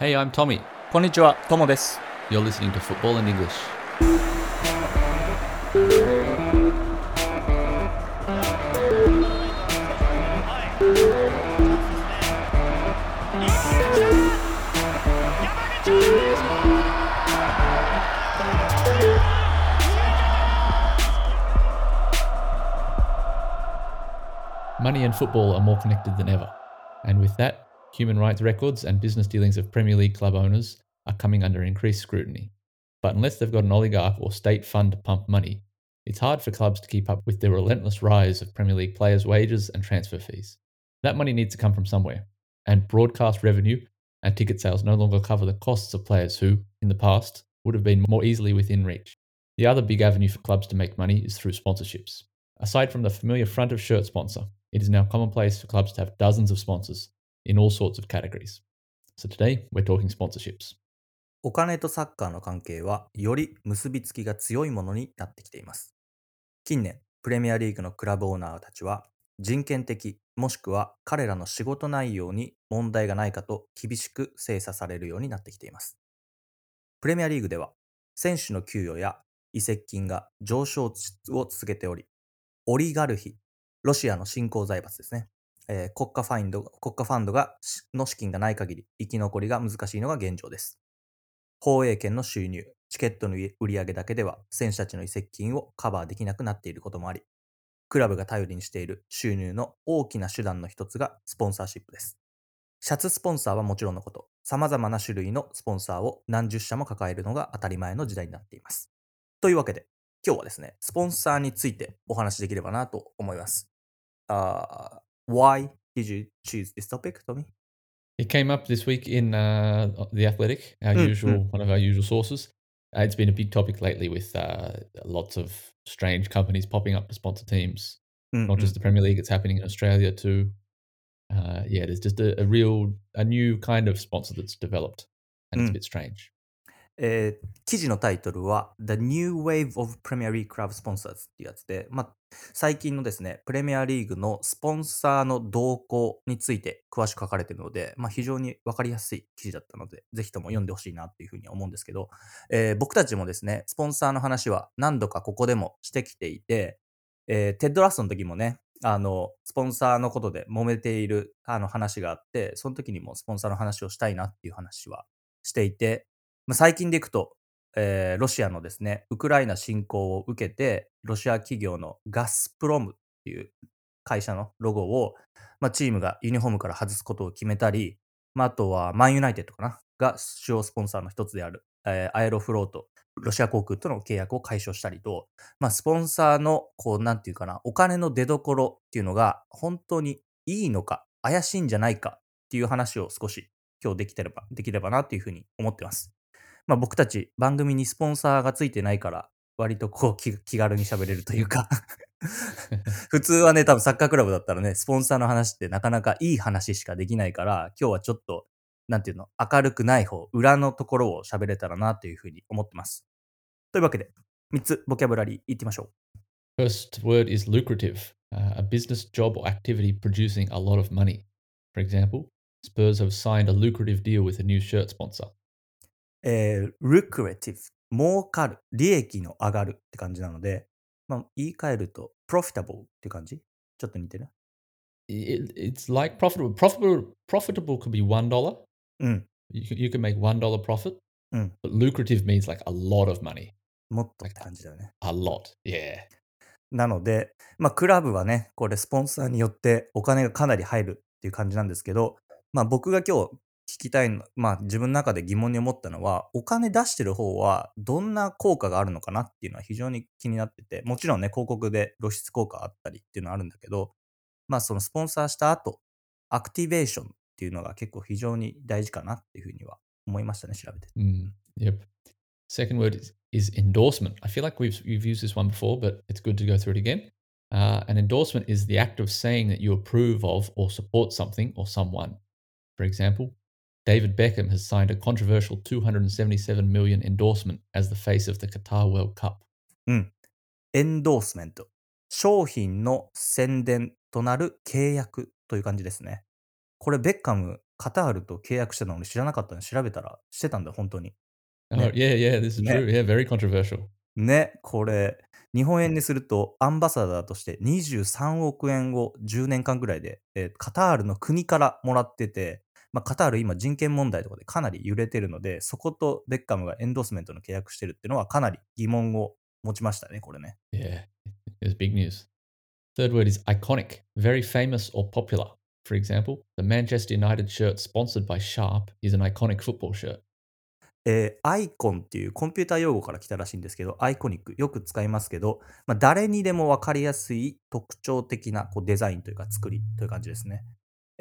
Hey, I'm Tommy. Konnichiwa, Tomo desu. You're listening to Football in English. Money and football are more connected than ever. And with that, human rights records and business dealings of Premier League club owners are coming under increased scrutiny. But unless they've got an oligarch or state fund to pump money, it's hard for clubs to keep up with the relentless rise of Premier League players' wages and transfer fees. That money needs to come from somewhere, and broadcast revenue and ticket sales no longer cover the costs of players who, in the past, would have been more easily within reach. The other big avenue for clubs to make money is through sponsorships. Aside from the familiar front of shirt sponsor, it is now commonplace for clubs to have dozens of sponsors in all sorts of categories. So today, we're talking sponsorships. お金とサッカーの関係は、より結びつきが強いものになってきています。近年、プレミアリーグのクラブオーナーたちは、人権的、もしくは彼らの仕事内容に問題がないかと厳しく精査されるようになってきています。プレミアリーグでは、選手の給与や移籍金が上昇を続けており、オリガルヒ、ロシアの新興財閥ですね。えー国家ファインド国家ファンドがの資金がない限り生き残りが難しいのが現状です。放映権の収入、チケットの売り上げだけでは選手たちの移籍金をカバーできなくなっていることもあり、クラブが頼りにしている収入の大きな手段の一つがスポンサーシップです。シャツスポンサーはもちろんのこと、様々な種類のスポンサーを何十社も抱えるのが当たり前の時代になっています。というわけで、今日はですね、スポンサーについてお話しできればなと思います。Uh, why did you choose this topic, Tommy? It came up this week in uh, The Athletic, our Mm, usual one of our usual sources. Uh, it's been a big topic lately with uh, lots of strange companies popping up to sponsor teams. うんうん Not just the Premier League; it's happening in Australia too. Uh, yeah, there's just a, a real, a new kind of sponsor that's developed, and it's a Mm. bit strange. えー記事のタイトルは The New Wave of Premier League Club Sponsors っていうやつで、まあ、 最近のですね、プレミアリーグのスポンサーの動向について詳しく書かれているので、まあ、非常にわかりやすい記事だったので、ぜひとも読んでほしいなっていうふうに思うんですけど、えー僕たちもですね、スポンサーの話は何度かここでもしてきていて、えーテッドラストの時もね、あの、スポンサーのことで揉めているあの話があって、その時にもスポンサーの話をしたいなっていう話はしていて、まあ、最近でいくと、えーロシアのですね、ウクライナ侵攻を受けて、ロシア企業のガスプロムっていう会社のロゴを、まあ、チームがユニフォームから外すことを決めたり、まあ、あとはマンユナイテッドかな？が主要スポンサーの一つである、えーアエロフロート、ロシア航空との契約を解消したりと、まあ、スポンサーの、こう、なんていうかな、お金の出所っていうのが本当にいいのか、怪しいんじゃないかっていう話を少し今日できてれば、できればなっていうふうに思ってます。まあ僕たち番組にスポンサーがついてないから、割とこう気気軽に喋れるというか、普通はね、多分サッカークラブだったらね、スポンサーの話ってなかなかいい話しかできないから、今日はちょっと、なんていうの、明るくない方、裏のところを喋れたらなというふうに思ってます。というわけで、3つボキャブラリーいってみましょう。First word is lucrative, uh, a business job or activity producing a lot of money. For example, Spurs have signed a lucrative deal with a new shirt sponsor. えー、lucrative、儲かる、利益の上がるって感じなので、まあ言い換えると profitable って感じちょっと似てる It, it's like profitable. Profitable, profitable could be one dollar. うん。You can, you can make one dollar profit, Mm. but lucrative means like a lot of money. もっとって感じだよね。A lot, yeah. なので、まあ、クラブはね、これスポンサーによってお金がかなり入るっていう感じなんですけど、まあ、僕が今日聞きたいの、まあ、自分の中で疑問に思ったのは、お金出してる方はどんな効果があるのかなっていうのは非常に気になってて、もちろんね、広告で露出効果あったりっていうのはあるんだけど、まあ、そのスポンサーした後、アクティベーションっていうのが結構非常に大事かなっていうふうには思いましたね、調べて。Mm, yep. Second word is, is endorsement. I feel like we've we've used this one before, but it's good to go through it again. Uh, an endorsement is the act of saying that you approve of or support something or someone. For example, David Beckham has signed a controversial 277 million endorsement as the face of the Qatar World Cup. エンドースメント。商品の宣伝となる契約という感じですね。これ、ベッカムカタールと契約してたのに知らなかったので調べたらしてたんだよ、本当に。Oh, ね。yeah, yeah, this is ね。true. Yeah, very controversial. ね、これ、日本円にすると、アンバサダーとして23億円を10年間ぐらいで、えーカタールの国からもらってて、まあ、カタール今人権問題とかでかなり揺れてるので、そことベッカムがエンドースメントの契約してるっていうのはかなり疑問を持ちましたね、これね。Yeah, it was big news. Third word is iconic, very famous or popular. For example, the Manchester United shirt sponsored by Sharp is an iconic football shirt. えーアイコンっていうコンピューター用語から来たらしいんですけど、 ico nic、よく使いますけど、まあ、誰にでも分かりやすい特徴的なこうデザインというか作りという感じですね。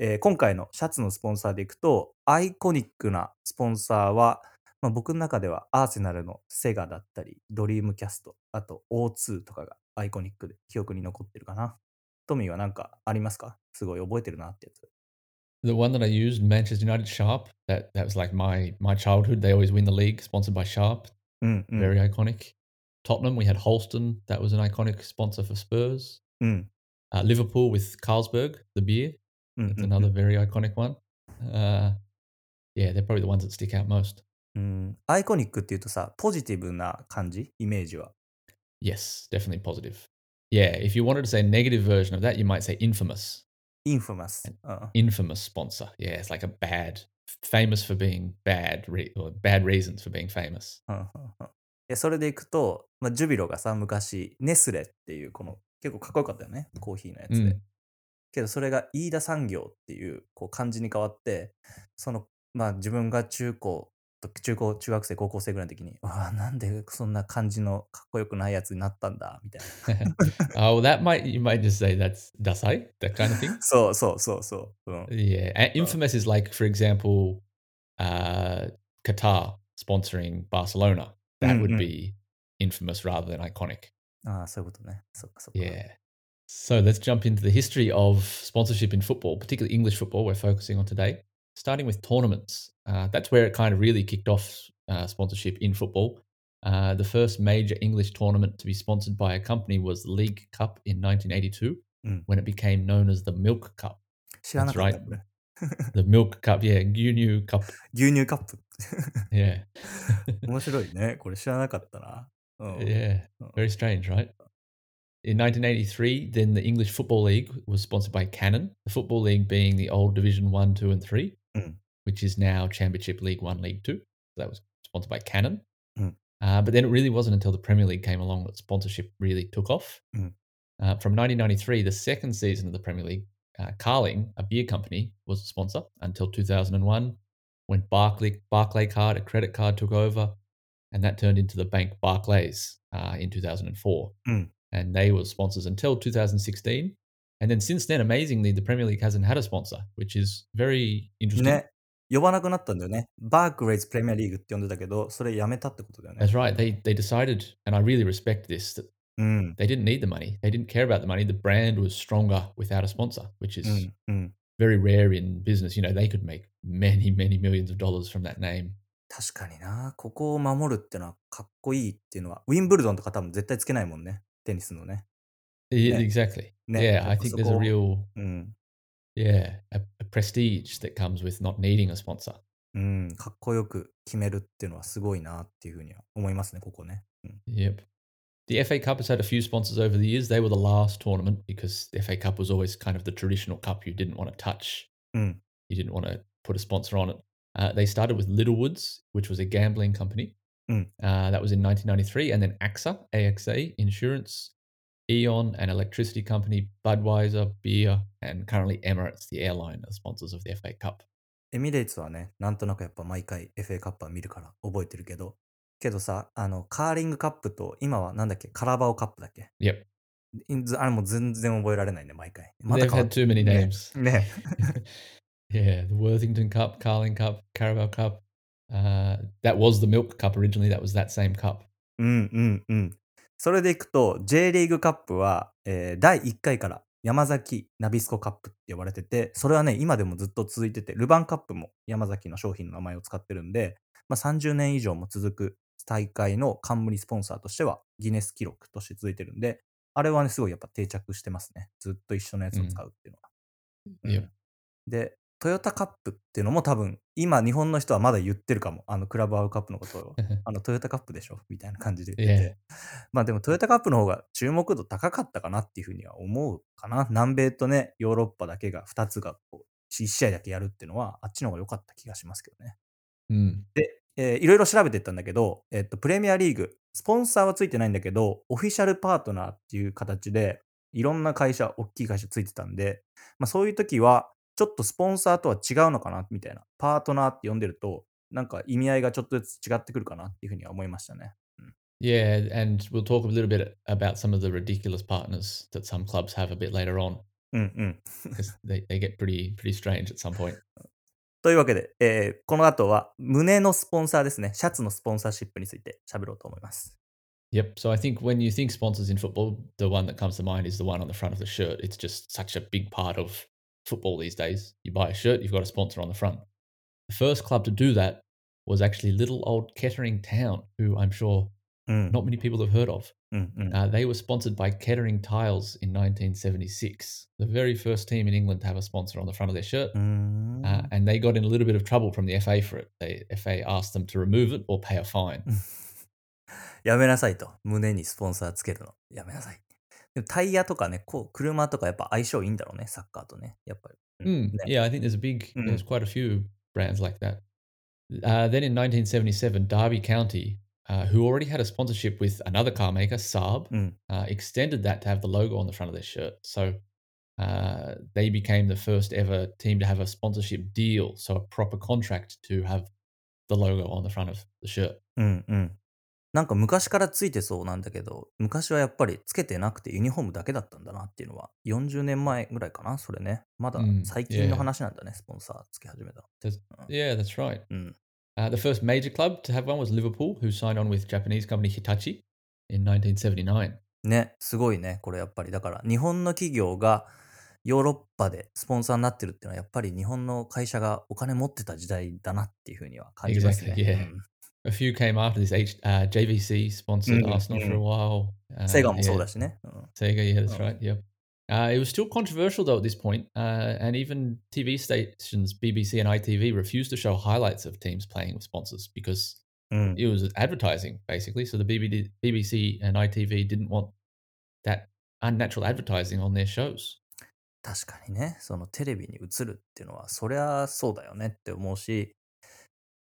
えー今回のシャツのスポンサーでいくと、 iconic なスポンサーは、まあ、僕の中ではアーセナルのセガだったり、ドリームキャスト、あと O2 とかが iconic で記憶に残ってるかな。トミーは何かありますかすごい覚えてるなってやつ。The one that I used, Manchester United Sharp, that, that was like my, my childhood. They always win the league, sponsored by Sharp. うんうん。Very iconic. Tottenham, we had Holston. That was an iconic sponsor for Spurs. うん。Uh, Liverpool with Carlsberg, the beer. That's うん another very iconic one. Uh, yeah, they're probably the ones that stick out most. うん、アイコニックっていうとさ、ポジティブな感じイメージは。Yes, definitely positive. Yeah, if you wanted to say a negative version of that, you might say infamous. インフマス。うん、Infamous sponsor. Yeah, it's like a bad, famous for being bad, re- or bad reasons for being famous. それでいくと、まあ、ジュビロがさ、昔、ネスレっていう、この、結構かっこよかったよね、コーヒーのやつで。うんけど、それが飯田産業っていう、こう、漢字に変わって、その、まあ、自分が中高、中高、中学生、高校生ぐらいの時に、わあ、なんでそんな漢字のかっこよくないやつになったんだ、みたいな。oh, that might, you might just say that's dasai, that kind of thing. そうそうそうそう。うん。Yeah, and infamous is like, for example, uh, Qatar sponsoring Barcelona. That Mm, would mm. be infamous rather than iconic. ああ、そういうことね。そっかそっか。Yeah. So let's jump into the history of sponsorship in football, particularly English football. We're focusing on today, starting with tournaments. Uh, that's where it kind of really kicked off uh, sponsorship in football. Uh, the first major English tournament to be sponsored by a company was the League Cup in 1982, Mm. when it became known as the Milk Cup. 知らなかった、 That's right. これ The Milk Cup, yeah, Unu Cup, 牛乳カップ。 yeah, 面白いね。これ知らなかったな。うん。 yeah. Oh. Very strange, right? In 1983, then the English Football League was sponsored by Canon, the Football League being the old Division 1, 2, and 3, Mm. which is now Championship League 1, League 2. So that was sponsored by Canon. Mm. Uh, but then it really wasn't until the Premier League came along that sponsorship really took off. Mm. Uh, from 1993, the second season of the Premier League, uh, Carling, a beer company, was a sponsor until 2001 when Barclay, Barclay Card, a credit card, took over. And that turned into the bank Barclays uh, in 2004. Mm And they were sponsors until 2016. And then since then, amazingly, the Premier League hasn't had a sponsor, which is very interesting. ね。呼ばなくなったんだよね。バークレイズプレミアリーグって呼んでたけど、それやめたってことだよね That's。right. They they decided, and I really respect this, that うん。 they didn't need the money. They didn't care about the money. The brand was stronger without a sponsor, which is うん。うん。 very rare in business. You know, they could make many, many millions of dollars from that name. 確かにな。ここを守るってのはかっこいいっていうのは、ウィンブルドンとか多分絶対つけないもんね。 テニスのね。 Yeah, Yeah. exactly. Yeah, Yeah, I think there's a so- real, うん。 yeah, a, a prestige that comes with not needing a sponsor. うん。かっこよく決めるっていうのはすごいなっていうふうには思いますね、ここね。うん。 Yep. The FA Cup has had a few sponsors over the years. They were the last tournament because the FA Cup was always kind of the traditional cup you didn't want to touch. うん。 You didn't want to put a sponsor on it. Uh, they started with Littlewoods, which was a gambling company. Mm. Uh, that was in 1993. And then AXA, AXA, insurance, Eon, an electricity company, Budweiser, beer, and currently Emirates, the airline, are sponsors of the FA Cup. エミレイツはね、なんとなくやっぱ毎回 FA カップは見るから覚えてるけど、けどさ、あの、カーリングカップと、今はなんだっけ、カラバオカップだっけ Yep. あれも全然覚えられないね、毎回。また They've 変わ had っ too many ね names. ね。yeah, the Worthington Cup, Carling Cup, Carabao Cup. Uh, that was the Milk Cup originally. That was that same cup. うんうんうん。それでいくと、J リーグカップは、えー第1回から山崎ナビスコカップって呼ばれてて、それはね、今でもずっと続いてて、ルヴァンカップも山崎の商品の名前を使ってるんで、まあ、30年以上も続く大会の冠スポンサーとしてはギネス記録として続いてるんで、あれはね、すごいやっぱ定着してますね。ずっと一緒のやつを使うっていうのは。Yep. うんで、トヨタカップっていうのも多分、今日本の人はまだ言ってるかも。あの、クラブワールドカップのことを。あの、トヨタカップでしょ？みたいな感じで言ってて。まあでもトヨタカップの方が注目度高かったかなっていうふうには思うかな。南米とね、ヨーロッパだけが2つがこう、1試合だけやるっていうのは、あっちの方が良かった気がしますけどね。うん。で、えーいろいろ調べていったんだけど、えっと、プレミアリーグ、スポンサーはついてないんだけど、オフィシャルパートナーっていう形で、いろんな会社、大きい会社ついてたんで、まあそういう時は、ちょっとスポンサーとは違うのかな、みたいな。パートナーって呼んでると、なんか意味合いがちょっとずつ違ってくるかなっていうふうには思いましたね。Yeah, and we'll talk a little bit about some of the ridiculous partners that some clubs have a bit later on. うんうん。they, they get pretty pretty strange at some point. というわけで、えーこの後は胸のスポンサーですね。シャツのスポンサーシップについて喋ろうと思います。Yep. So I think when you think sponsors in football, the one that comes to mind is the one on the front of the shirt. It's just such a big part of football these days. You buy a shirt, you've got a sponsor on the front. The first club to do that was actually little old Kettering Town, who I'm sure うん。 not many people have heard of. うんうん。 Uh, they were sponsored by Kettering Tiles in 1976, the very first team in England to have a sponsor on the front of their shirt. うーん Uh, and they got in a little bit of trouble from the FA for it. The FA asked them to remove it or pay a fine. やめなさいと。胸にスポンサーつけるの。やめなさい。 でもタイヤとかね、こう車とかやっぱ相性いいんだろうね、サッカーとね。やっぱり。 Mm, ね yeah, I think there's a big, Mm. there's quite a few brands like that. Uh, then in 1977, Derby County, uh, who already had a sponsorship with another car maker, Saab, うん。 uh, extended that to have the logo on the front of their shirt. So uh, they became the first ever team to have a sponsorship deal, so a proper contract to have the logo on the front of the shirt. うんうん。 なんか昔からついてそうなんだけど、昔はやっぱりつけてなくてユニフォームだけだったんだなっていうのは、40年前ぐらいかな、それね。まだうん最近の話なんだね、スポンサーつけ始めた yeah, that's right. うん。Uh, the first major club to have one was Liverpool, who signed on with Japanese company Hitachi in 1979. ね、すごいね、これやっぱり。だから、日本の企業がヨーロッパでスポンサーになってるっていうのは、やっぱり日本の会社がお金持ってた時代だなっていうふうには感じますね。Exactly, yeah. うん A few came after this. H, uh, JVC sponsored Mm, Arsenal for a mm. while. Uh, セガもそう yeah, だしね。うん Sega, yeah, that's Oh. right. Yep. Uh, it was still controversial though at this point, uh, and even TV stations BBC and ITV refused to show highlights of teams playing with sponsors because うん。 it was advertising basically. So the BBD, BBC and ITV didn't want that unnatural advertising on their shows. 確かにね、そのテレビに映るっていうのは、そりゃそうだよねって思うし、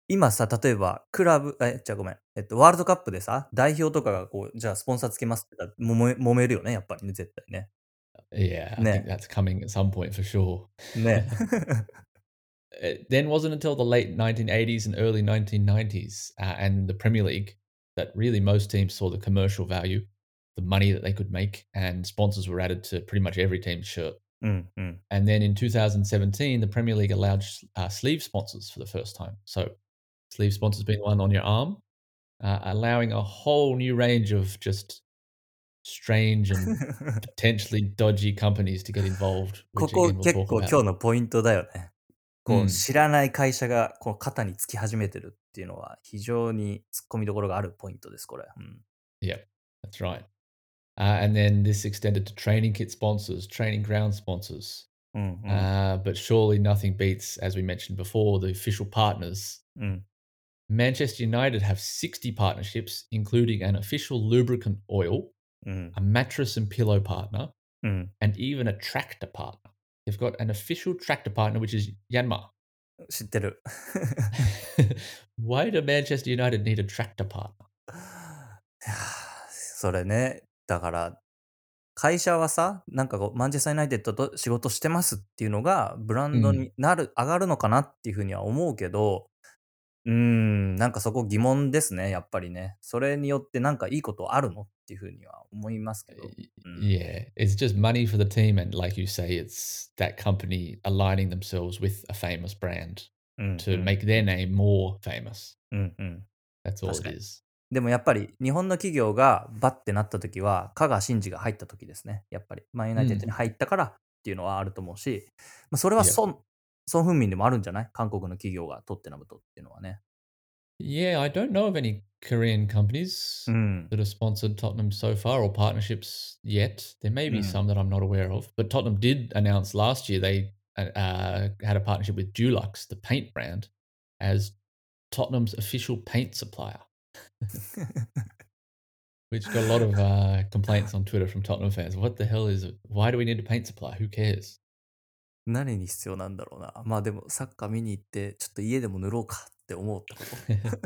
今さ、例えば、クラブ、え、じゃあごめん、えっと、ワールドカップでさ、代表とかがこう、じゃあスポンサーつけますって言ったら、揉め揉めるよね、やっぱりね、絶対ね。 Yeah, I Yeah. think that's coming at some point for sure. ね。 it then wasn't until the late 1980s and early 1990s uh, and the Premier League that really most teams saw the commercial value, the money that they could make, and sponsors were added to pretty much every team's shirt. うんうん。 And then in 2017, the Premier League allowed sh- uh, sleeve sponsors for the first time. So, sleeve sponsors being the one on your arm, uh, allowing a whole new range of just strange and potentially dodgy companies to get involved. こ Which こ again, we'll 結 talk 構 about. 今日のポイントだよね。こうんう知らない会社がこう肩につき始めてるっていうのは非常に突っ込みどころがあるポイントです、これ。うん、 Yep, that's right. Uh, and then this extended to training kit sponsors, training ground sponsors. うん、うん Uh, but surely nothing beats, as we mentioned before, the official partners. うん。 Manchester United have 60 partnerships, including an official lubricant oil, うん。a mattress and pillow partner, うん。and even a tractor partner. They've got an official tractor partner, which is Yanmar. 知ってる。Why do Manchester United need a tractor partner? それね、だから、会社はさ、なんかこう、マンチェスター・ユナイテッドと仕事してますっていうのが、ブランドになる、上がるのかなっていうふうには思うけど、うーん、なんかそこ疑問ですね、やっぱりね。それによってなんかいいことあるのっていうふうには思いますけど。Y- Mm. Yeah, it's just money for the team, and like you say, it's that company aligning themselves with a famous brand うん、to うん make their name more famous. うんうん。That's all it That's right. is. でもやっぱり日本の企業がバッてなった時は、加賀真司が入った時ですね。やっぱり、マンユナイテッドに入ったからっていうのはあると思うし、まあ、それはYeah. 孫、孫文民でもあるんじゃない韓国の企業がトッテナムとっていうのはね。 Yeah, I don't know of any Korean companies うん。 that have sponsored Tottenham so far or partnerships yet. There may be Mm. some that I'm not aware of, but Tottenham did announce last year they uh, had a partnership with Dulux, the paint brand, as Tottenham's official paint supplier, which got a lot of uh, complaints on Twitter from Tottenham fans. What the hell is it? Why do we need a paint supplier? Who cares? 何に必要なんだろうな。まあでもサッカー見に行って、ちょっと家でも塗ろうかって思うってこと。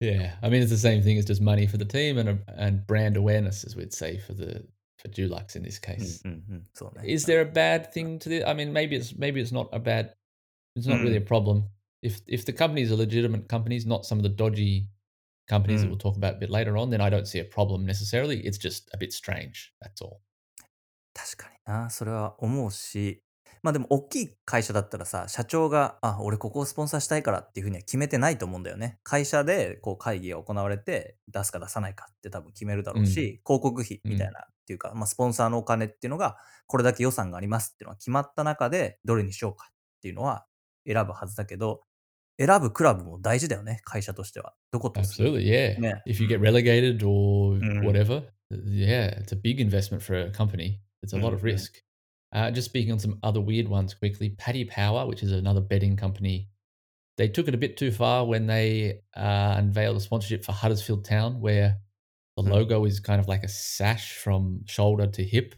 yeah, I mean it's the same thing as just money for the team and and brand awareness, as we'd say for the for Dulux in this うん case. Is there a bad thing to this? I mean, maybe it's maybe it's not a bad. It's not really a problem if if the companies are legitimate companies, not some of the dodgy companies that Mm. we'll talk about a bit later on. Then I don't see a problem necessarily. It's just a bit strange. That's all. 確かにな、それは思うし、まあでも大きい会社だったらさ、社長が、あ、俺ここをスポンサーしたいからっていうふうには決めてないと思うんだよね。会社でこう会議が行われて、出すか出さないかって多分決めるだろうし、広告費みたいなっていうか、まあスポンサーのお金っていうのが、これだけ予算がありますっていうのが決まった中で、どれにしようかっていうのは選ぶはずだけど、選ぶクラブも大事だよね、会社としては。どことする Absolutely, yeah. Yeah. If you get relegated or Mm. whatever, yeah, it's a big investment for a company. It's a lot of Mhm. risk. Uh, just speaking on some other weird ones quickly, Paddy Power, which is another betting company, they took it a bit too far when they uh, unveiled a sponsorship for Huddersfield Town, where the Mm. logo is kind of like a sash from shoulder to hip.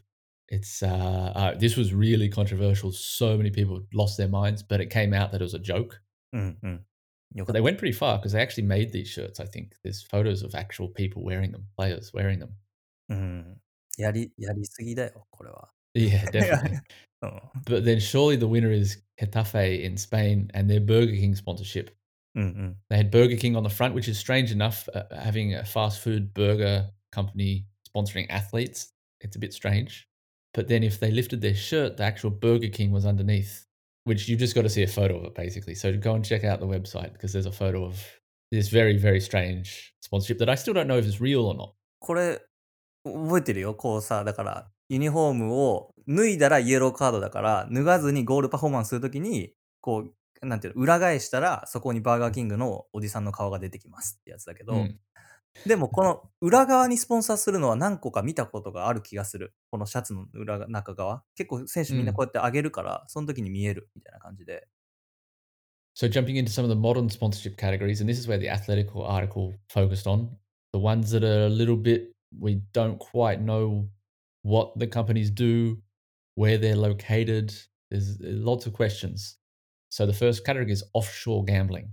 It's uh, uh, this was really controversial. So many people lost their minds, but it came out that it was a joke. うんうん。よ But かっ they た。 went pretty far because they actually made these shirts. I think there's photos of actual people wearing them, players wearing them. うん。やり、やりすぎだよ、これは。 Yeah, definitely. うん。 but then surely the winner is Getafe in Spain and their Burger King sponsorship. うんうん。 They had Burger King on the front, which is strange enough. Uh, having a fast food burger company sponsoring athletes, it's a bit strange. But then if they lifted their shirt, the actual Burger King was underneath, which you just got to see a photo of it basically. So go and check out the website because there's a photo of this very, very strange sponsorship that I still don't know if it's real or not. これ、覚えてるよ。こうさ、だから、 ユニフォームを脱いだらイエローカードだから、脱がずにゴールパフォーマンスするときに、こう、なんていうの、裏返したら、そこにバーガーキングのおじさんの顔が出てきますってやつだけど、Mm. でもこの裏側にスポンサーするのは何個か見たことがある気がする。このシャツの裏が中側。結構選手みんなこうやって上げるから、その時に見えるみたいな感じで。So jumping into some of the modern sponsorship categories, and this is where the Athletical article focused on the ones that are a little bit we don't quite know what the companies do, where they're located. There's lots of questions. So the first category is offshore gambling.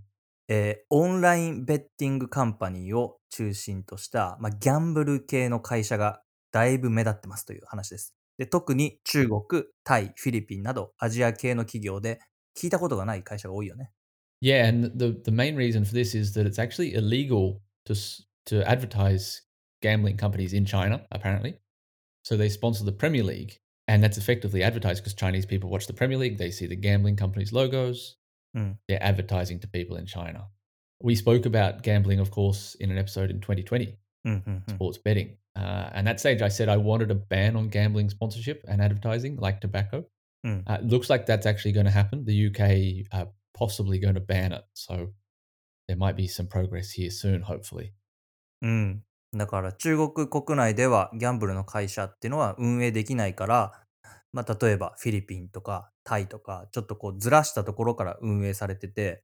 えーオンラインベッティングカンパニーを中心とした、まあ、ギャンブル系の会社がだいぶ目立ってますという話です。で特に中国、タイ、フィリピンなどアジア系の企業で聞いたことがない会社が多いよね。 Yeah, and the the main reason for this is that it's actually illegal to s- to advertise gambling companies in China, apparently. So they sponsor the Premier League, and that's effectively advertised because Chinese people watch the Premier League. They see the gambling companies' logos. Mm. They're advertising to people in China. We spoke about gambling, of course, in an episode in 2020, mm-hmm. Hmm. sports betting. Uh, and that stage, I said I wanted a ban on gambling sponsorship and advertising, like tobacco. Mm. Uh, looks like that's actually going to happen. The UK are possibly going to ban it, so there might be some progress here soon, hopefully. Mm. だから中国国内ではギャンブルの会社っていうのは運営できないから、まあ、例えばフィリピンとかタイとかちょっとこうずらしたところから運営されてて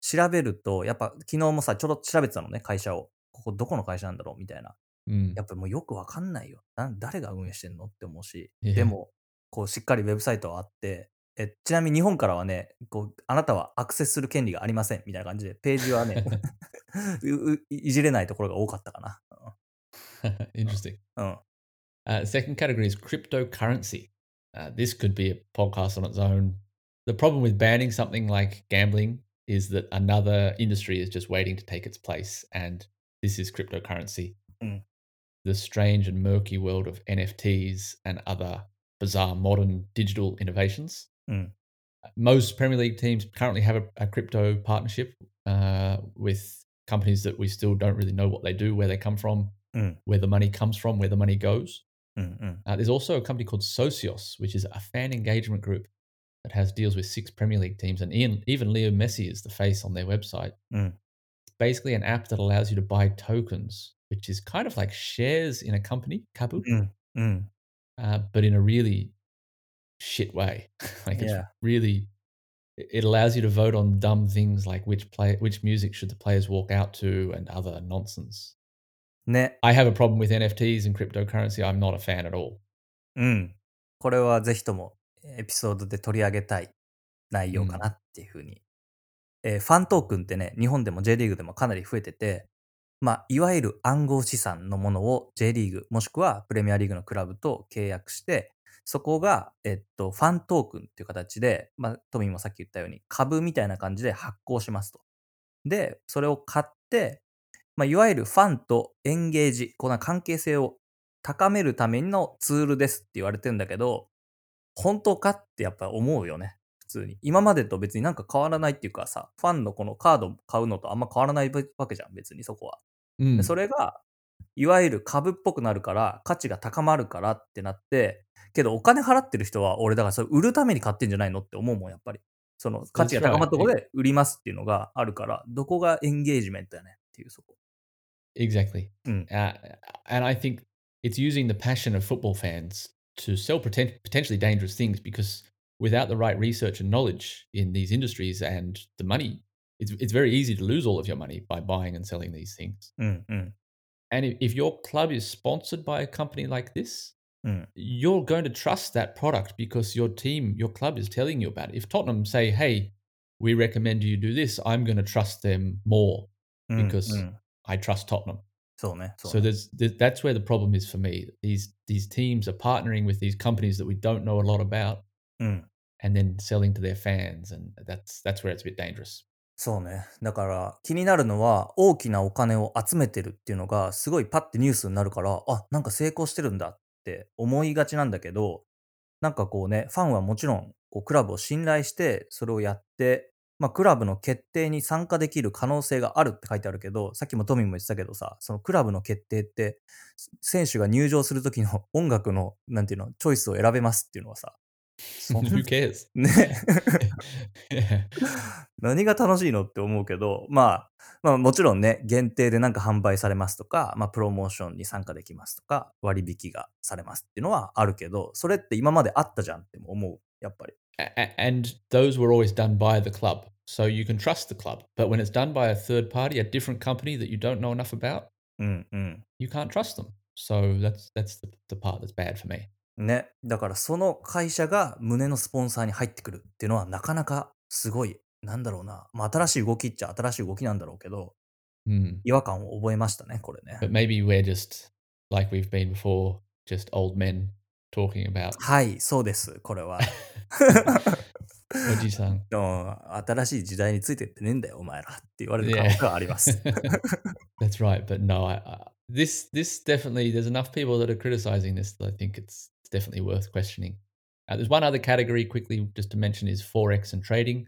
調べるとやっぱ昨日もさちょろっと調べてたのね会社をここどこの会社なんだろうみたいな Mm. やっぱもうよくわかんないよな誰が運営してんのって思うし.でもこうしっかりウェブサイトはあってえちなみに日本からはねこうあなたはアクセスする権利がありませんみたいな感じでページはね うういじれないところが多かったかな Interesting. Oh. oh. Uh, second category is cryptocurrency. Uh, this could be a podcast on its own. The problem with banning something like gambling is that another industry is just waiting to take its place, and this is cryptocurrency. Mm. The strange and murky world of NFTs and other bizarre modern digital innovations. Mm. Uh, most Premier League teams currently have a, a crypto partnership uh, with companies that we still don't really know what they do, where they come from, mm. where the money comes from, where the money goes. Mm, mm. Uh, there's also a company called Socios, which is a fan engagement group that has deals with six Premier League teams. And Ian, even Leo Messi is the face on their website. Mm. It's basically an app that allows you to buy tokens, which is kind of like shares in a company, Kabu, mm, mm. Uh, but in a really shit way. like yeah. it's really, it allows you to vote on dumb things like which play, which music should the players walk out to, and other nonsense. ね。I have a problem with NFTs and cryptocurrency. I'm not a fan at all. うん。これはぜひともエピソードで取り上げたい内容かなっていうふうに。えーファントークンってね、日本でも J リーグでもかなり増えてて、まあ、いわゆる暗号資産のものを J リーグ、もしくはプレミアリーグのクラブと契約して、そこが、えっと、ファントークンっていう形で、まあ、トミーもさっき言ったように株みたいな感じで発行しますと。で、それを買って、まあ、いわゆるファンとエンゲージ、この関係性を高めるためのツールですって言われてるんだけど、本当かってやっぱ思うよね。普通に。今までと別になんか変わらないっていうかさ、ファンのこのカード買うのとあんま変わらないわけじゃん、別にそこは。Mm. でそれが、いわゆる株っぽくなるから、価値が高まるからってなって、けどお金払ってる人は、俺だからそれ売るために買ってんじゃないのって思うもん、やっぱり。その価値が高まったところで売りますっていうのがあるから、どこがエンゲージメントやねんっていうそこ。Exactly. Mm. Uh, and I think it's using the passion of football fans to sell potent- potentially dangerous things because without the right research and knowledge in these industries and the money, it's, it's very easy to lose all of your money by buying and selling these things. Mm. mm. And if, if, your club is sponsored by a company like this, mm. you're going to trust that product because your team, your club is telling you about it. If Tottenham say, hey, we recommend you do this, I'm going to trust them more hmm, because hmm. I trust Tottenham. そうね。そう So ね there's, th- that's where the problem is for me. These these teams are partnering with these companies that we don't know a lot about うん。and then selling to their fans, and that's that's where it's a bit dangerous. そうね。だから気になるのは大きなお金を集めてるっていうのがすごいパッてニュースになるから、あ、なんか成功してるんだって思いがちなんだけど、なんかこうね、ファンはもちろんこうクラブを信頼してそれをやって、まあクラブの決定に参加できる可能性があるって書いてあるけど、さっきもトミーも言ってたけどさ、そのクラブの決定って選手が入場する時の 音楽の、なんていうの、チョイスを選べますっていうのはさ、そん Who cares? ね。何が楽しいのって思うけど、まあ、まあもちろんね、限定でなんか販売されますとか、まあプロモーションに参加できますとか、割引がされますっていうのはあるけど、それって今まであったじゃんって思う、やっぱり。A- a- and those were always done by the club, so you can trust the club. But when it's done by a third party, a different company that you don't know enough about, うんうん。 you can't trust them. So that's that's the, the part that's bad for me. ね。だからその会社が胸のスポンサーに入ってくるっていうのはなかなかすごい、なんだろうな。まあ新しい動きっちゃ新しい動きなんだろうけど、 Hmm. 違和感を覚えましたね、これね。 But maybe we're just like we've been before, just old men talking about はい、そうです、これは。 Oji san. うん新しい時代についてってねえんだよ、お前らって言われる可能性はあります。 That's right, but no, I, I this this definitely there's enough people that are criticizing this that I think it's it's definitely worth questioning. Uh, there's one other category quickly just to mention is forex and trading.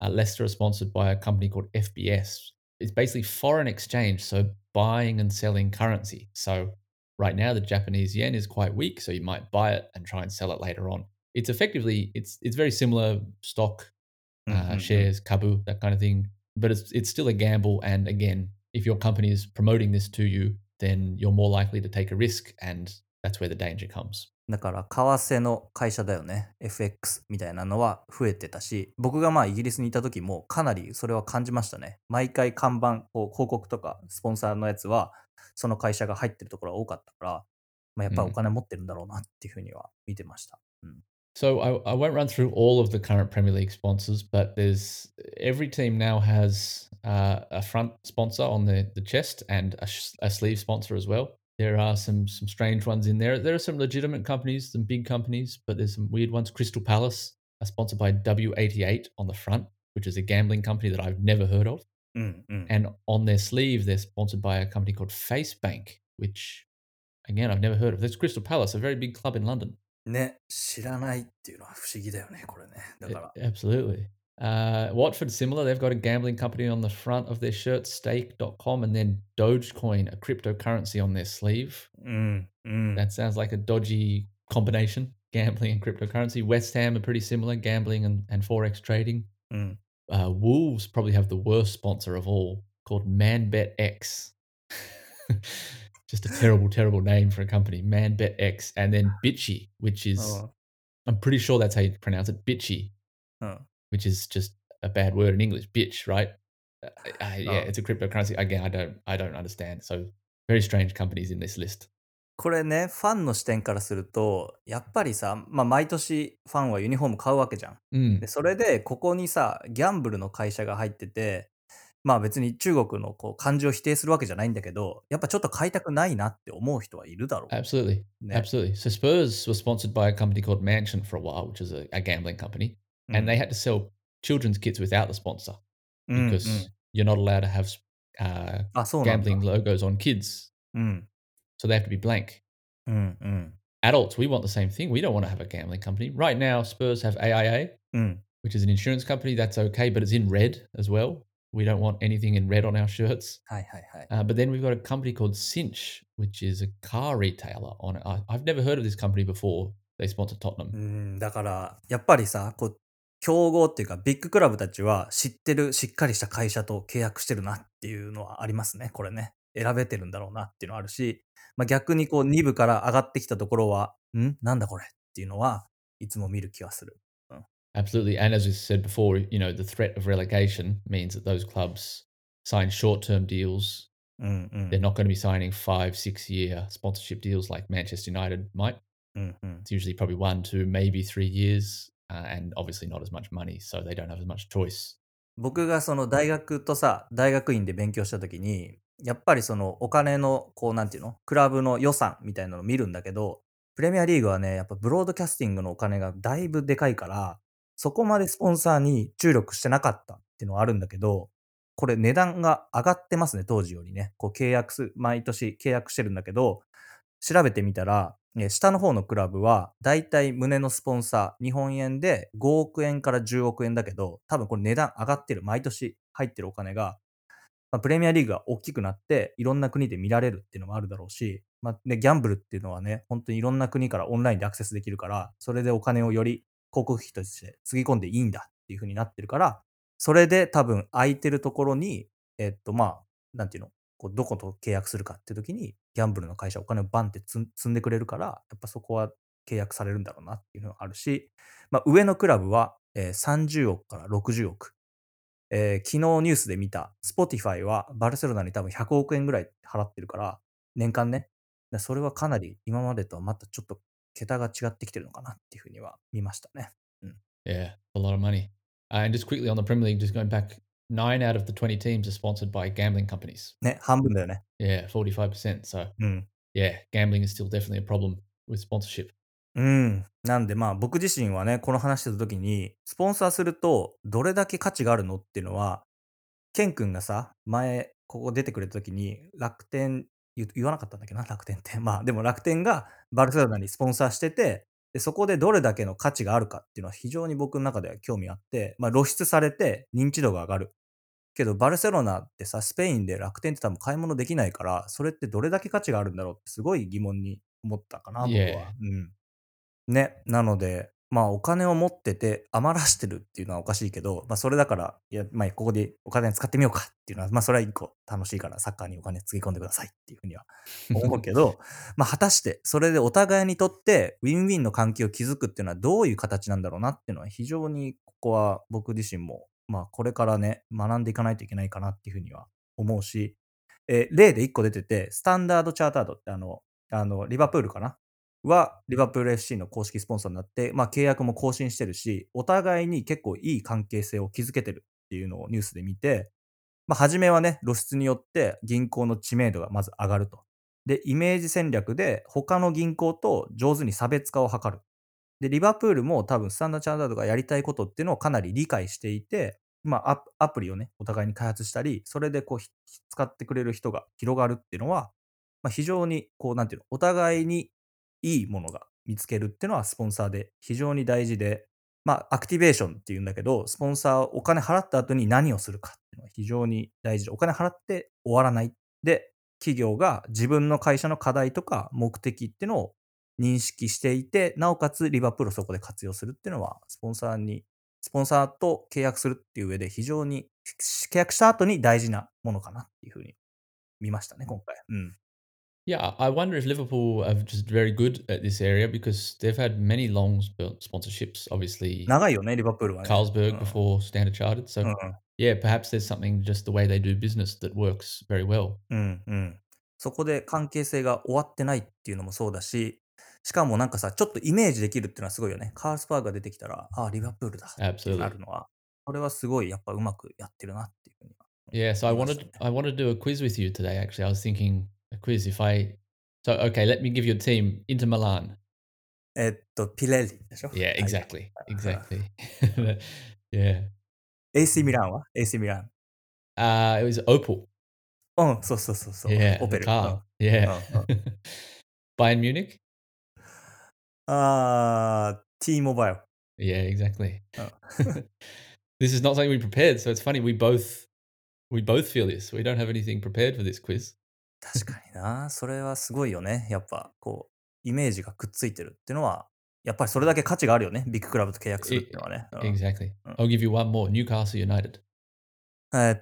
Uh, Leicester are sponsored by a company called FBS. It's basically foreign exchange, so buying and selling currency. So Right now, the Japanese yen is quite weak, so you might buy it and try and sell it later on. It's effectively it's it's very similar stock, uh, mm-hmm, mm-hmm. shares, kabu, that kind of thing. But it's it's still a gamble. And again, if your company is promoting this to you, then you're more likely to take a risk, and that's where the danger comes. だから、為替の会社だよね。FX みたいなのは増えてたし、僕がまあイギリスにいた時もかなりそれは感じましたね。毎回看板、こう広告とかスポンサーのやつは、その会社が入ってるところが多かったから、まあ、やっぱりお金持ってるんだろうなっていうふうには見てました。うん。So I, I won't run through all of the current Premier League sponsors, but there's every team now has uh, a front sponsor on the, the chest and a, sh- a sleeve sponsor as well. There are some some strange ones in there. There are some legitimate companies, some big companies, but there's some weird ones. Crystal Palace are sponsored by W88 on the front, which is a gambling company that I've never heard of. うんうん。 And on their sleeve, they're sponsored by a company called FaceBank, which again I've never heard of. That's Crystal Palace, a very big club in London. ね、知らないっていうのは不思議だよね、これね。だから。 A- Absolutely. Uh, Watford, similar. They've got a gambling company on the front of their shirt, stake.com, and then Dogecoin, a cryptocurrency on their sleeve. Mm, mm. That sounds like a dodgy combination gambling and cryptocurrency. West Ham are pretty similar, gambling and, and Forex trading. Mm. Uh, Wolves probably have the worst sponsor of all, called ManBetX. Just a terrible, terrible name for a company, ManBetX. And then Bitchy, which is, oh. I'm pretty sure that's how you pronounce it, Bitchy. Oh. Which is just a bad word in English, bitch, right? Uh, uh, yeah, Oh. it's a cryptocurrency. Again, I don't, I don't understand. So very strange companies in this list. これね、ファンの視点からすると、やっぱりさ、まあ、毎年ファンはユニフォーム買うわけじゃん。Mm, で、それで、ここにさ、ギャンブルの会社が入ってて、まあ別に中国のこう感情を否定するわけじゃないんだけど、やっぱちょっと買いたくないなって思う人はいるだろう。absolutely, ね。absolutely. So Spurs were sponsored by a company called Mansion for a while, which is a, a gambling company, うん and they had to sell children's kits without the sponsor うんうん because you're not allowed to have uh, あ、そうなんだ。 gambling logos on kids, うん。 so they have to be blank. うんうん。 Adults, we want the same thing. We don't want to have a gambling company. Right now, Spurs have AIA, うん。 which is an insurance company. That's okay, but it's in red as well. We don't want anything in red on our shirts. はいはいはい。 Uh, but then we've got a company called Cinch, which is a car retailer. On it. I, I've never heard of this company before. They sponsor Tottenham. うん、だから、やっぱりさ、こう、 競合っていうか、ビッグクラブたちは知ってる、しっかりした会社と契約してるなっていうのはありますね、これね。選べてるんだろうなっていうのはあるし、まあ、逆にこう、2部から上がってきたところは、んなんだこれっていうのはいつも見る気がする。Absolutely. And as we said before, you know, the threat of relegation means that those clubs sign short term deals. They're not going to be signing five, six year sponsorship deals like Manchester United might. It's usually probably one, two, maybe three years, uh, and obviously not as much money, so they don't have as much choice. 僕がその大学とさ、大学院で勉強した時に、やっぱりそのお金の、こうなんていうのクラブの予算みたいなのを見るんだけど、プレミアリーグはね、やっぱブロードキャスティングのお金がだいぶでかいから、そこまでスポンサーに注力してなかったっていうのはあるんだけど、これ値段が上がってますね、当時よりね。こう契約す、毎年契約してるんだけど、調べてみたら、下の方のクラブは、だいたい胸のスポンサー、日本円で5億円から10億円だけど、多分これ値段上がってる、毎年入ってるお金が、まあ、プレミアリーグが大きくなって、いろんな国で見られるっていうのもあるだろうし、まあね、ギャンブルっていうのはね、本当にいろんな国からオンラインでアクセスできるから、それでお金をより広告費としてつぎ込んでいいんだっていう風になってるから、それで多分空いてるところに、えっと、まあ、なんていうのこうどこと契約するかっていう時に、ギャンブルの会社お金をバンって積んでくれるから、やっぱそこは契約されるんだろうなっていうのがあるし、まあ、上のクラブは、えー30億から60億。えー昨日ニュースで見た、Spotify はバルセロナに多分100億円ぐらい払ってるから、年間ね。それはかなり今までとはまたちょっと桁が違ってきてるのかなっていうふうには見ましたね。Yeah, a lot of money. Uh, and just quickly on the Premier League, just going back, nine out of the 20 teams are sponsored by gambling companies. ね、半分だよね。Yeah, 45%. So, うん。yeah, gambling is still definitely a problem with sponsorship. うん。なんでまあ僕自身はね、この話してた時に、スポンサーするとどれだけ価値があるのっていうのは、ケン君がさ、前、ここ出てくれた時に、楽天、言言わなかったんだっけどな、楽天って。まあでも楽天がバルセロナにスポンサーしてて、でそこでどれだけの価値があるかっていうのは非常に僕の中では興味あって、まあ露出されて認知度が上がる。けどバルセロナってさ、スペインで楽天って多分買い物できないから、それってどれだけ価値があるんだろうってすごい疑問に思ったかな、僕は。Yeah. うん。ね、なので、まあお金を持ってて余らしてるっていうのはおかしいけど、まあそれだから、いや、まあここでお金使ってみようかっていうのは、まあそれは一個楽しいからサッカーにお金つぎ込んでくださいっていうふうには 思うけど、まあ果たしてそれでお互いにとってウィンウィンの関係を築くっていうのはどういう形なんだろうなっていうのは非常にここは僕自身も、まあこれからね、学んでいかないといけないかなっていうふうには思うし、えー例で一個出てて、スタンダードチャータードってあの、あの、リバプールかな？は、リバプール FC の公式スポンサーになって、まあ契約も更新してるし、お互いに結構いい関係性を築けてるっていうのをニュースで見て、まあ初めはね、露出によって銀行の知名度がまず上がると。で、イメージ戦略で他の銀行と上手に差別化を図る。で、リバプールも多分スタンダーチャータードがやりたいことっていうのをかなり理解していて、まあアプリをね、お互いに開発したり、それでこう使ってくれる人が広がるっていうのは、まあ、非常にこうなんていうの、お互いにいいものが見つけるっていうのはスポンサーで非常に大事で、まあ、アクティベーションっていうんだけど、スポンサーお金払った後に何をするかっていうのは非常に大事で、お金払って終わらない。で、企業が自分の会社の課題とか目的っていうのを認識していて、なおかつリバプールをそこで活用するっていうのは、スポンサーに、スポンサーと契約するっていう上で非常に、契約した後に大事なものかなっていうふうに見ましたね、今回。うん。Yeah, I wonder if Liverpool are just very good at this area because they've had many long sp- sponsorships. Obviously, 長いよね、リバプールはね。Carlsberg うん before Standard Chartered. So うん yeah, perhaps there's something just the way they do business that works very well. うんうん。そこで関係性が終わってないっていうのもそうだし、しかもなんかさ、ちょっとイメージできるっていうのはすごいよね。カールスパーが出てきたら、ああ、リバプールだってな.るのは、これはすごいやっぱうまくやってるなっていうふうには。Yeah, so I wanted I wanted to do a quiz with you today. Actually, I was thinking a quiz. If I so okay, let me give you a team. Inter Milan. えっと、ピレリでしょ Yeah, はい exactly, exactly. yeah. AC ミランは ?AC ミラン。Uh, it was Opel. うん、そうそうそうそう。Yeah, オペル。car. うん Yeah. Oh, Bayern Munich. Uh, T-Mobile. Yeah, exactly. Oh. this is not something we prepared, so it's funny. We both we both feel this. We don't have anything prepared for this quiz. exactly. I'll give you one more. Newcastle United.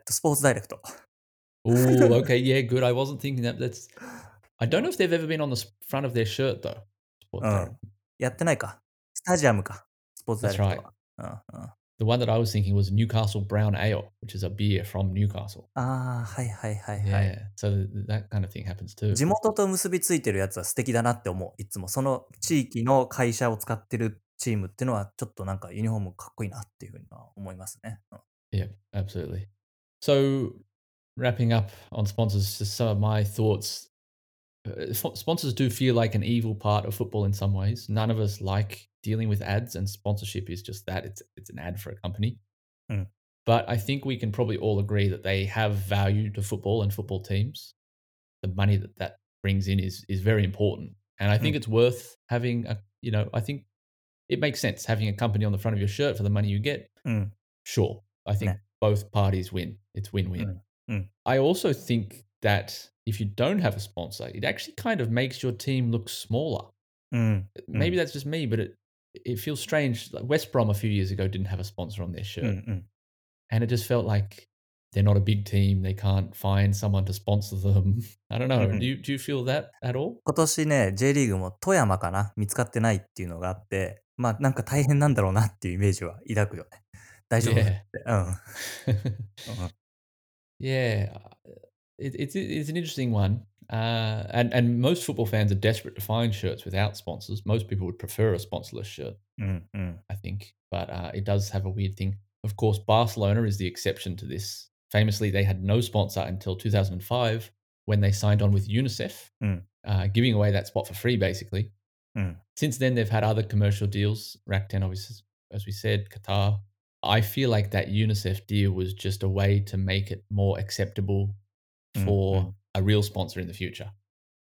Sports Direct. Oh, okay. Yeah, good. I wasn't thinking that. That's. I don't know if they've ever been on the front of their shirt though. うん、やってないか。スタジアムか。スポーツダイレクトは。うんうん、The one that I was thinking was Newcastle Brown Ale, which is a beer from Newcastle. ああ、はいはいはいはい。Yeah, so th- that kind of thing happens too. 地元と結びついてるやつは素敵だなって思う。いつもその地域の会社を使ってるチームっていうのはちょっとなんかユニフォームかっこいいなっていうふうには思いますね。うん Yeah, absolutely. So, wrapping up on sponsors, just some of my thoughts. Uh, sp- sponsors do feel like an evil part of football in some ways. None of us like dealing with ads, and sponsorship is just that. It's it's an ad for a company. Mm. But I think we can probably all agree that they have value to football and football teams. The money that that brings in is is very important, and I think Mm. it's worth having a. You know, I think it makes sense having a company on the front of your shirt for the money you get. うん。Sure, I think Yeah. both parties win. It's win-win. Mm, mm. I also think that if you don't have a sponsor, it actually kind of makes your team look smaller. うん。Maybe that's just me, but it it feels strange. Like West Brom a few years ago didn't have a sponsor on their うん shirt, うん。and it just felt like they're not a big team. They can't find someone to sponsor them. I don't know. Mhm. Do you do you feel that at all? 今年ね、J リーグも富山かな見つかってないっていうのがあって、まあなんか大変なんだろうなっていうイメージは抱くよね。大丈夫って。Yeah. うん。yeah, uh, it, it's it's an interesting one, uh, and and most football fans are desperate to find shirts without sponsors. Most people would prefer a sponsorless shirt, mm-hmm. I think, but uh, it does have a weird thing. Of course, Barcelona is the exception to this. Famously, they had no sponsor until 2005 when they signed on with UNICEF, mm. uh, giving away that spot for free, basically. Mm. Since then, they've had other commercial deals. Rakuten, obviously, as we said, Qatar. I feel like that UNICEF deal was just a way to make it more acceptable for mm. a real sponsor in the future.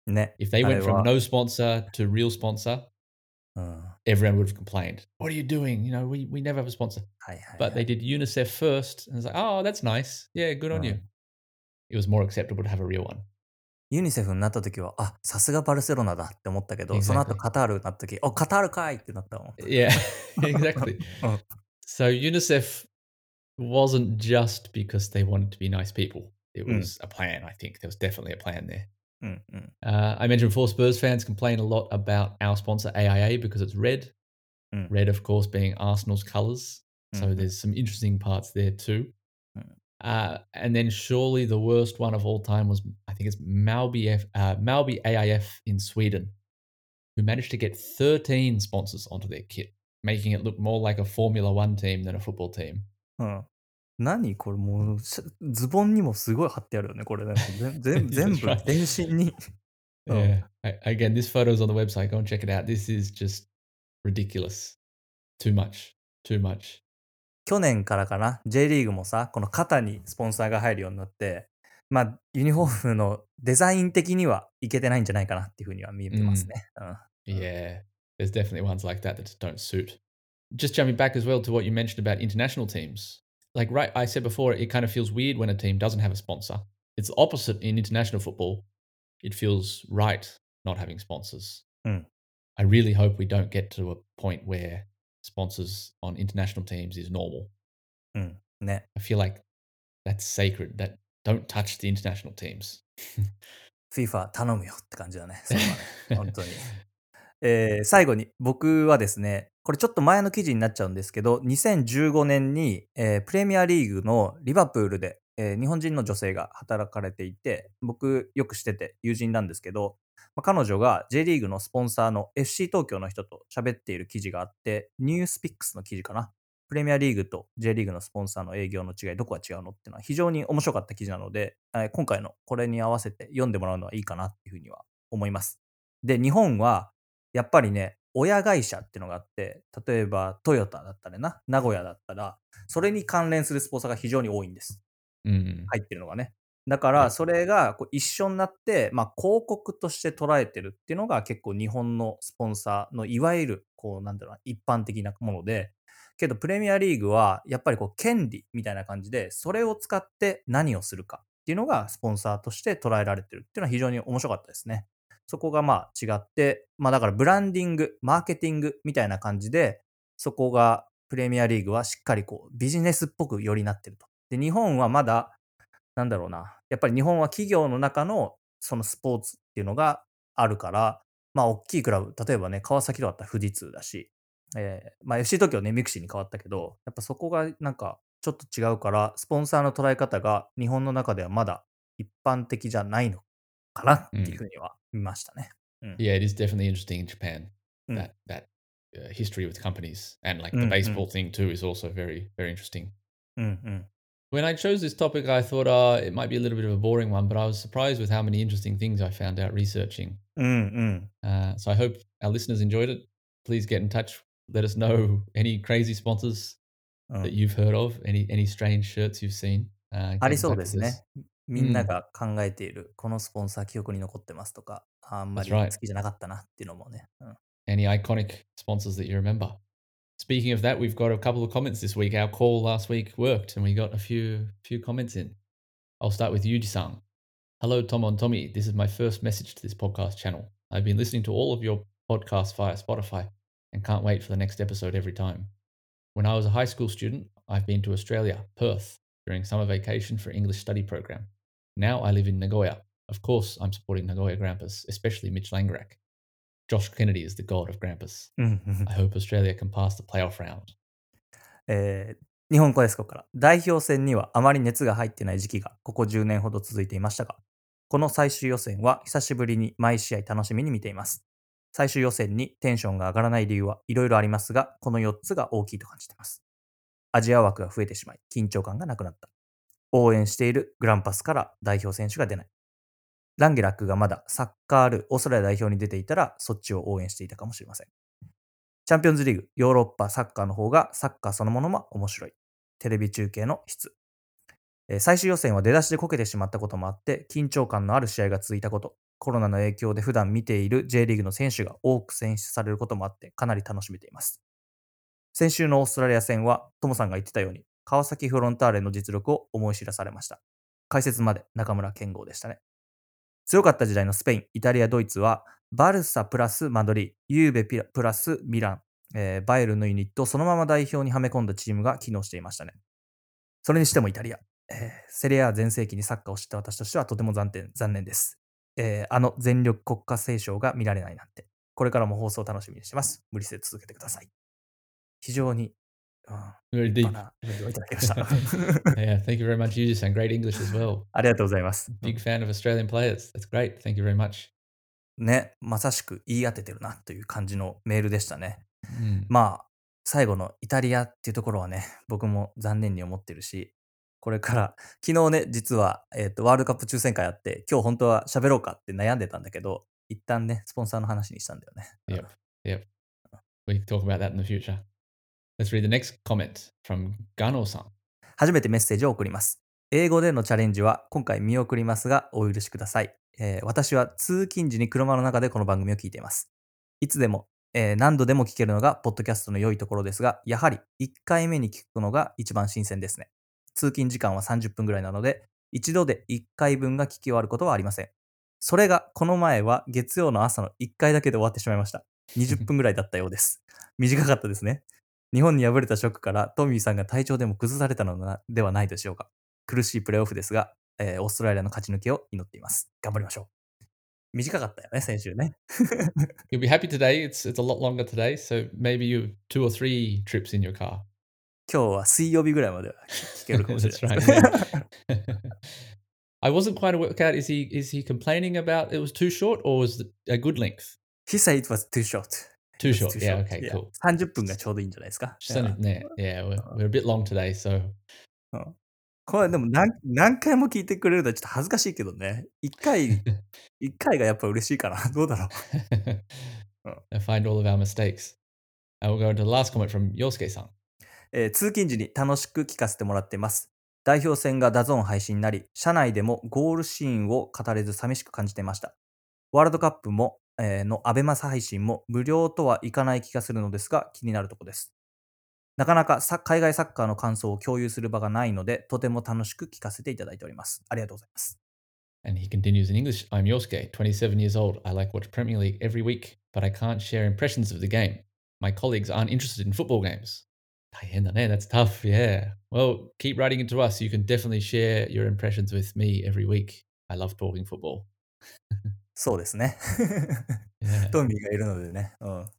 ね。 If they went I from wa- no sponsor to real sponsor, うん。 everyone would have complained. What are you doing? You know, we, we never have a sponsor. はいはい、 But they did UNICEF first, and it's like, oh, that's nice. Yeah, good on you. Mm. It was more acceptable to have a real one. ユニセフになった時は、あ、さすがバルセロナだって思ったけど、その後 Exactly. カタールになった時、お、カタールかいってなったもん。 Yeah, exactly. Mm. So UNICEF wasn't just because they wanted to be nice people. It hmm. was mm. a plan, I think. There was definitely a plan there. Mm-hmm. Uh, I mentioned four Spurs fans complain a lot about our sponsor AIA because it's red. Mm. Red, of course, being Arsenal's colours. Mm-hmm. So there's some interesting parts there too. Mm. Uh, and then surely the worst one of all time was I think it's Malby, F, uh, Malby AIF in Sweden, who managed to get 13 sponsors onto their kit, making it look more like a Formula One team than a football team. Huh. 何これもう、しズボンにもすごい貼ってあるよね、これね。全全全部.全身に。うん Yeah. I, again, this photo's on the website. Go and check it out. This is just ridiculous. Too much. Too much. 去年からかな、J リーグもさ、この肩にスポンサーが入るようになって、まあ、ユニフォームのデザイン的にはいけてないんじゃないかなっていうふうには見えてますね。うん。Yeah, there's definitely ones like that that just don't suit. Just jumping back as well to what you mentioned about international teams. Like, right, I said before, it kind of feels weird when a team doesn't have a sponsor. It's the opposite in international football. It feels right not having sponsors. Mm. I really hope we don't get to a point where sponsors on international teams is normal. うん。ね。 I feel like that's sacred. That don't touch the international teams. FIFA 頼むよって感じだね。それはね。本当に。 えー最後に僕はですね、これちょっと前の記事になっちゃうんですけど、2015年に、えープレミアリーグのリバプールで、えー日本人の女性が働かれていて、僕よくしてて友人なんですけど、まあ、彼女が J リーグのスポンサーの FC 東京の人と喋っている記事があって、ニュースピックスの記事かな。プレミアリーグと J リーグのスポンサーの営業の違い、どこが違うのっていうのは非常に面白かった記事なので、えー今回のこれに合わせて読んでもらうのはいいかなっていうふうには思います。で、日本はやっぱりね、親会社っていうのがあって、例えばトヨタだったらな、名古屋だったら、それに関連するスポンサーが非常に多いんです。うん。入ってるのがね。だかはいら、それがこう一緒になって、まあ、広告として捉えてるっていうのが結構日本のスポンサーのいわゆる、こう、なんだろうな、一般的なもので、けどプレミアリーグはやっぱりこう権利みたいな感じで、それを使って何をするかっていうのがスポンサーとして捉えられてるっていうのは非常に面白かったですね。そこがまあ違って、まあだからブランディング、マーケティングみたいな感じで、そこがプレミアリーグはしっかりこうビジネスっぽくよりなってると。で、日本はまだ、なんだろうな、やっぱり日本は企業の中のそのスポーツっていうのがあるから、まあ大きいクラブ、例えばね、川崎とかだったら富士通だし、えーまあ FC 東京ね、ミクシーに変わったけど、やっぱそこがなんかちょっと違うから、スポンサーの捉え方が日本の中ではまだ一般的じゃないのかなっていうふうには 見ましたね。 Yeah, it is definitely interesting in Japan. Mm. That that uh, history with companies and like Mm, the mm. baseball thing too is also very very interesting. うんうん。 When I chose this topic, I thought uh, it might be a little bit of a boring one, but I was surprised with how many interesting things I found out researching. うんうん。 Uh, so I hope our listeners enjoyed it. Please get in touch. Let us know any crazy sponsors うん that you've heard of, any any strange shirts you've seen. Uh, あ get り in そう touch で with す us. ね。 みんなが考えている、このスポンサー記憶に残ってますとか、あんまり That's right. 好きじゃなかったなっていうのもね。うん any iconic sponsors that you remember. Speaking of that, we've got a couple of comments this week. Our call last week worked and we got a few few comments in. I'll start with Yuji-san. Hello, Tom on Tommy. This is my first message to this podcast channel. I've been listening to all of your podcasts via Spotify and can't wait for the next episode every time. When I was a high school student, I've been to Australia, Perth, during summer vacation for English study program. Now I live in Nagoya. Of course, I'm supporting Nagoya Grampus, especially Mitch Langrak. Josh Kennedy is the god of Grampus. I hope Australia can pass the playoff round. えー日本語です、ここから。代表戦にはあまり熱が入ってない時期がここ10年ほど続いていましたが、この最終予選は久しぶりに毎試合楽しみに見ています。最終予選にテンションが上がらない理由はいろいろありますが、この4つが大きいと感じています。アジア枠が増えてしまい、緊張感がなくなった。応援しているグランパスから代表選手が出ない。ランゲラックがまだサッカーあるオーストラリア代表に出ていたら、そっちを応援していたかもしれません。チャンピオンズリーグ、ヨーロッパサッカーの方がサッカーそのものも面白い。テレビ中継の質。最終予選は出だしでこけてしまったこともあって、緊張感のある試合が続いたこと、コロナの影響で普段見ている J リーグの選手が多く選出されることもあって、かなり楽しめています。先週のオーストラリア戦は、トモさんが言ってたように、川崎フロンターレの実力を思い知らされました。解説まで中村健吾でしたね。強かった時代のスペイン、イタリア、ドイツは、バルサプラスマドリー、ユーベピラプラスミラン、えーバイエルのユニットそのまま代表にはめ込んだチームが機能していましたね。それにしてもイタリア、えーセリア全盛期にサッカーを知った私としてはとても残念残念です、えーあの全力国家斉唱が見られないなんて。これからも放送を楽しみにしてます。無理せず続けてください。非常に、Very 立 deep. をいただきました。yeah, thank you very much, Yuji san. Great English as well. ありがとうございます。Big fan of Australian players. That's great. Thank you very much. ね、まさしく言い当ててるなという感じのメールでしたね。Mm. まあ、最後のイタリアっていうところはね、僕も残念に思ってるし、これから、昨日ね、実は、えっ、と、ワールドカップ抽選会あって、今日本当は喋ろうかって悩んでたんだけど、一旦ね、スポンサーの話にしたんだよね。Yep. Yep. We can talk about that in the future. Let's read the next comment from Gano-san. 初めてメッセージを送ります。英語でのチャレンジは今回見送りますが、お許しください。えー私は通勤時に車の中でこの番組を聞いています。いつでも、えー何度でも聞けるのが、ポッドキャストの良いところですが、やはり1回目に聞くのが一番新鮮ですね。通勤時間は30分ぐらいなので、一度で1回分が聞き終わることはありません。それが、この前は月曜の朝の1回だけで終わってしまいました。20分ぐらいだったようです。短かったですね。日本に敗れたショックからトミーさんが体調でも崩されたのなではないでしょうか。苦しいプレーオフですが、えーオーストラリアの勝ち抜けを祈っています。頑張りましょう。短かったよね、先週ね。You'll be happy today. It's it's a lot longer today, so maybe you two or three trips in your car. 今日は水曜日ぐらいまでは聞けるかもしれ That's ない right. です。Yeah. I wasn't quite a work out. Is he is he complaining about it was too short or was it a good length? He said it was too short. Too short. 十30分がちょうどいいんじゃないですか。ね。Yeah, we're, a bit long today, so. これでも何,何回も聞いてくれるのちょっと恥ずかしいけどね。一回、一回がやっぱ嬉しいかな。どうだろう。find all of our. I will go to the last comment from Yosuke さん、え。通勤時に楽しく聞かせてもらっています。代表戦が DAZN 配信になり、社内でもゴールシーンを語れず寂しく感じていました。ワールドカップもえーのアベマ配信も無料とはいかない気がするのですが気になるところです。なかなか海外サッカーの感想を共有する場がないので、とても楽しく聞かせていただいております。ありがとうございます。And he continues in English I'm Yosuke, 27 years old. I like watch Premier League every week, but I can't share impressions of the game. My colleagues aren't interested in football games. 大変だね. That's tough. Yeah. Well, keep writing it to us. You can definitely share your impressions with me every week. I love talking football. そうですね。トミーがいるのでね。うん。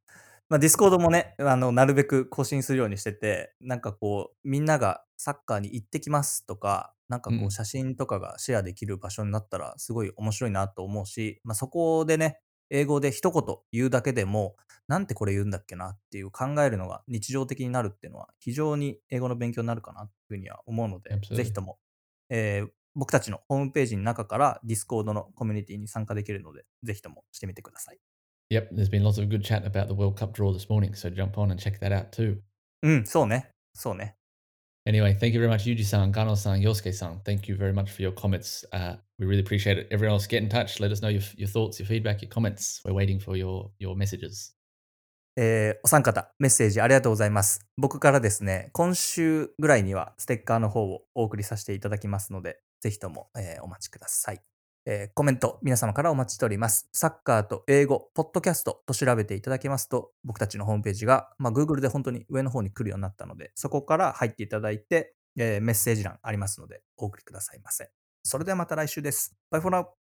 まあ、ディスコードもね、あの、なるべく更新するようにしてて、なんかこう、みんながサッカーに行ってきますとか、なんかこう写真とかがシェアできる場所になったら、すごい面白いなと思うし、まあ、そこでね、英語で一言言うだけでも、なんてこれ言うんだっけなっていう考えるのが日常的になるっていうのは、非常に英語の勉強になるかなっていうふうには思うので.ぜひとも、えー僕たちのホームページの中からディスコードのコミュニティに参加できるので、ぜひともしてみてください。Yep. There's been lots of good chat about the World Cup draw this morning, so jump on and check that out too. うん、そうね。そうね。Anyway, thank you very much, Yuji-san, Gano-san, Yosuke-san. Thank you very much for your comments. Uh, we really appreciate it. Everyone else, get in touch. Let us know your, your thoughts, your feedback, your comments. We're waiting for your your messages. えーお三方、メッセージありがとうございます。僕からですね、今週ぐらいにはステッカーの方をお送りさせていただきますので、ぜひとも、えーお待ちください。えーコメント、皆様からお待ちしております。サッカーと英語、ポッドキャストと調べていただけますと、僕たちのホームページが、まあ、Google で本当に上の方に来るようになったので、そこから入っていただいて、えーメッセージ欄ありますので、お送りくださいませ。それではまた来週です。バイフォーナウ